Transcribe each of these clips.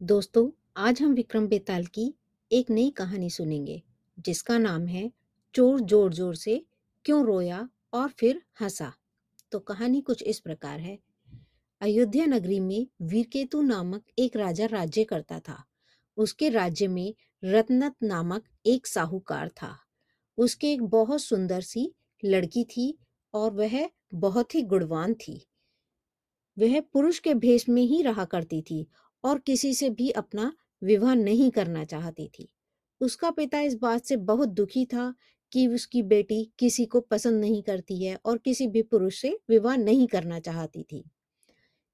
दोस्तों, आज हम विक्रम बेताल की एक नई कहानी सुनेंगे, जिसका नाम है चोर ज़ोर ज़ोर से क्यों रोया और फिर हंसा। तो कहानी कुछ इस प्रकार है। अयोध्या नगरी में वीरकेतु नामक एक राजा राज्य करता था। उसके राज्य में रत्नत नामक एक साहूकार था। उसके एक बहुत सुंदर सी लड़की थी और वह बहुत ही गुणवान थी। वह पुरुष के भेष में ही रहा करती थी और किसी से भी अपना विवाह नहीं करना चाहती थी। उसका पिता इस बात से बहुत दुखी था कि उसकी बेटी किसी को पसंद नहीं करती है और किसी भी पुरुष से विवाह नहीं करना चाहती थी।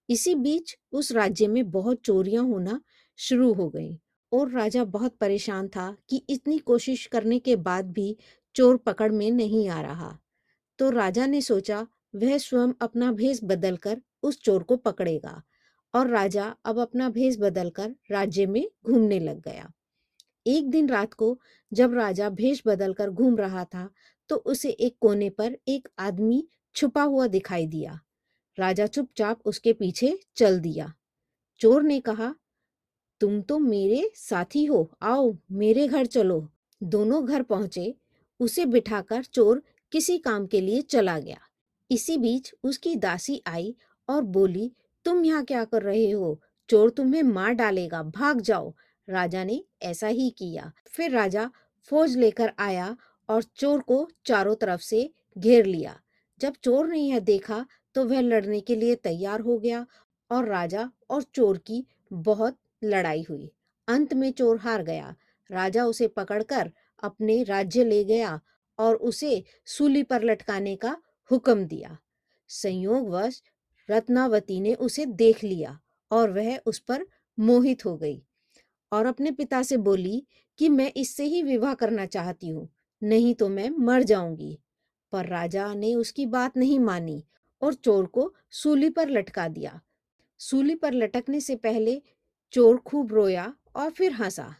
इसी बीच उस राज्य में बहुत चोरियाँ होना शुरू हो गई और राजा बहुत परेशान था कि इतनी कोशिश करने के बाद भी चोर पकड़ में नहीं आ रहा। तो राजा ने सोचा, वह स्वयं अपना भेष बदलकर उस चोर को पकड़ेगा। और राजा अब अपना भेष बदलकर राज्य में घूमने लग गया। एक दिन रात को जब राजा भेष बदलकर घूम रहा था तो उसे एक कोने पर एक आदमी छुपा हुआ दिखाई दिया। राजा चुपचाप उसके पीछे चल दिया। चोर ने कहा, तुम तो मेरे साथी हो, आओ मेरे घर चलो। दोनों घर पहुँचे, उसे बिठाकर चोर किसी काम के लिए चला गया। इसी बीच उसकी दासी आई और बोली तुम यहाँ क्या कर रहे हो? चोर तुम्हें मार डालेगा, भाग जाओ। राजा ने ऐसा ही किया। फिर राजा फौज लेकर आया और चोर को चारों तरफ़ से घेर लिया। जब चोर ने यह देखा तो वह लड़ने के लिए तैयार हो गया और राजा और चोर की बहुत लड़ाई हुई। अंत में चोर हार गया। राजा उसे पकड़कर अपने राज्य ले गया और उसे सूली पर लटकाने का हुक्म दिया। संयोगवश रत्नावती ने उसे देख लिया और वह उस पर मोहित हो गई और अपने पिता से बोली कि मैं इससे ही विवाह करना चाहती हूँ, नहीं तो मैं मर जाऊँगी। पर राजा ने उसकी बात नहीं मानी और चोर को सूली पर लटका दिया। सूली पर लटकने से पहले चोर खूब रोया और फिर हंसा।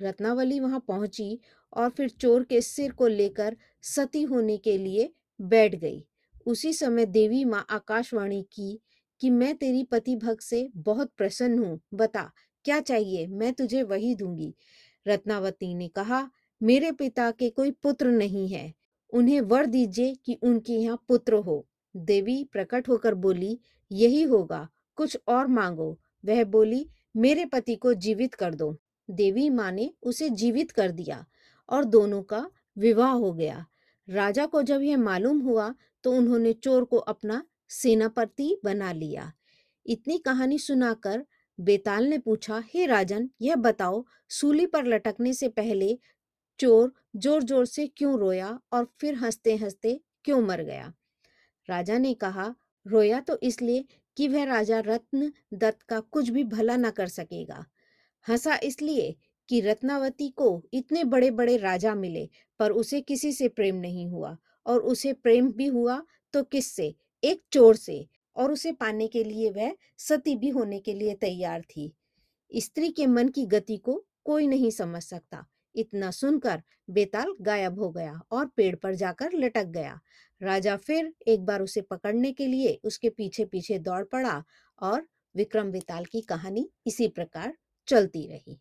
रत्नावली वहाँ पहुँची और फिर चोर के सिर को लेकर सती होने के लिए बैठ गई। उसी समय देवी माँ आकाशवाणी की कि मैं तेरी पति भक्त से बहुत प्रसन्न हूँ। बता, क्या चाहिए? मैं तुझे वही दूँगी। रत्नावती ने कहा, मेरे पिता के कोई पुत्र नहीं है। उन्हें वर दीजिए कि उनके यहाँ पुत्र हो। देवी प्रकट होकर बोली, यही होगा, कुछ और मांगो। वह बोली, मेरे पति को जीवित कर दो। देवी माँ ने उसे जीवित कर दिया और दोनों का विवाह हो गया। राजा को जब यह मालूम हुआ तो उन्होंने चोर को अपना सेनापति बना लिया। इतनी कहानी सुनाकर बेताल ने पूछा, हे राजन, यह बताओ, सूली पर लटकने से पहले चोर ज़ोर ज़ोर से क्यों रोया और फिर हँसते हँसते क्यों मर गया? राजा ने कहा, रोया तो इसलिए कि वह राजा रत्न दत्त का कुछ भी भला न कर सकेगा। हंसा इसलिए कि रत्नावती को इतने बड़े बड़े राजा मिले, पर उसे किसी से प्रेम नहीं हुआ। और उसे प्रेम भी हुआ तो किससे? एक चोर से। और उसे पाने के लिए वह सती भी होने के लिए तैयार थी। स्त्री के मन की गति को कोई नहीं समझ सकता। इतना सुनकर बेताल गायब हो गया और पेड़ पर जाकर लटक गया। राजा फिर एक बार उसे पकड़ने के लिए उसके पीछे पीछे दौड़ पड़ा और विक्रम बेताल की कहानी इसी प्रकार चलती रही।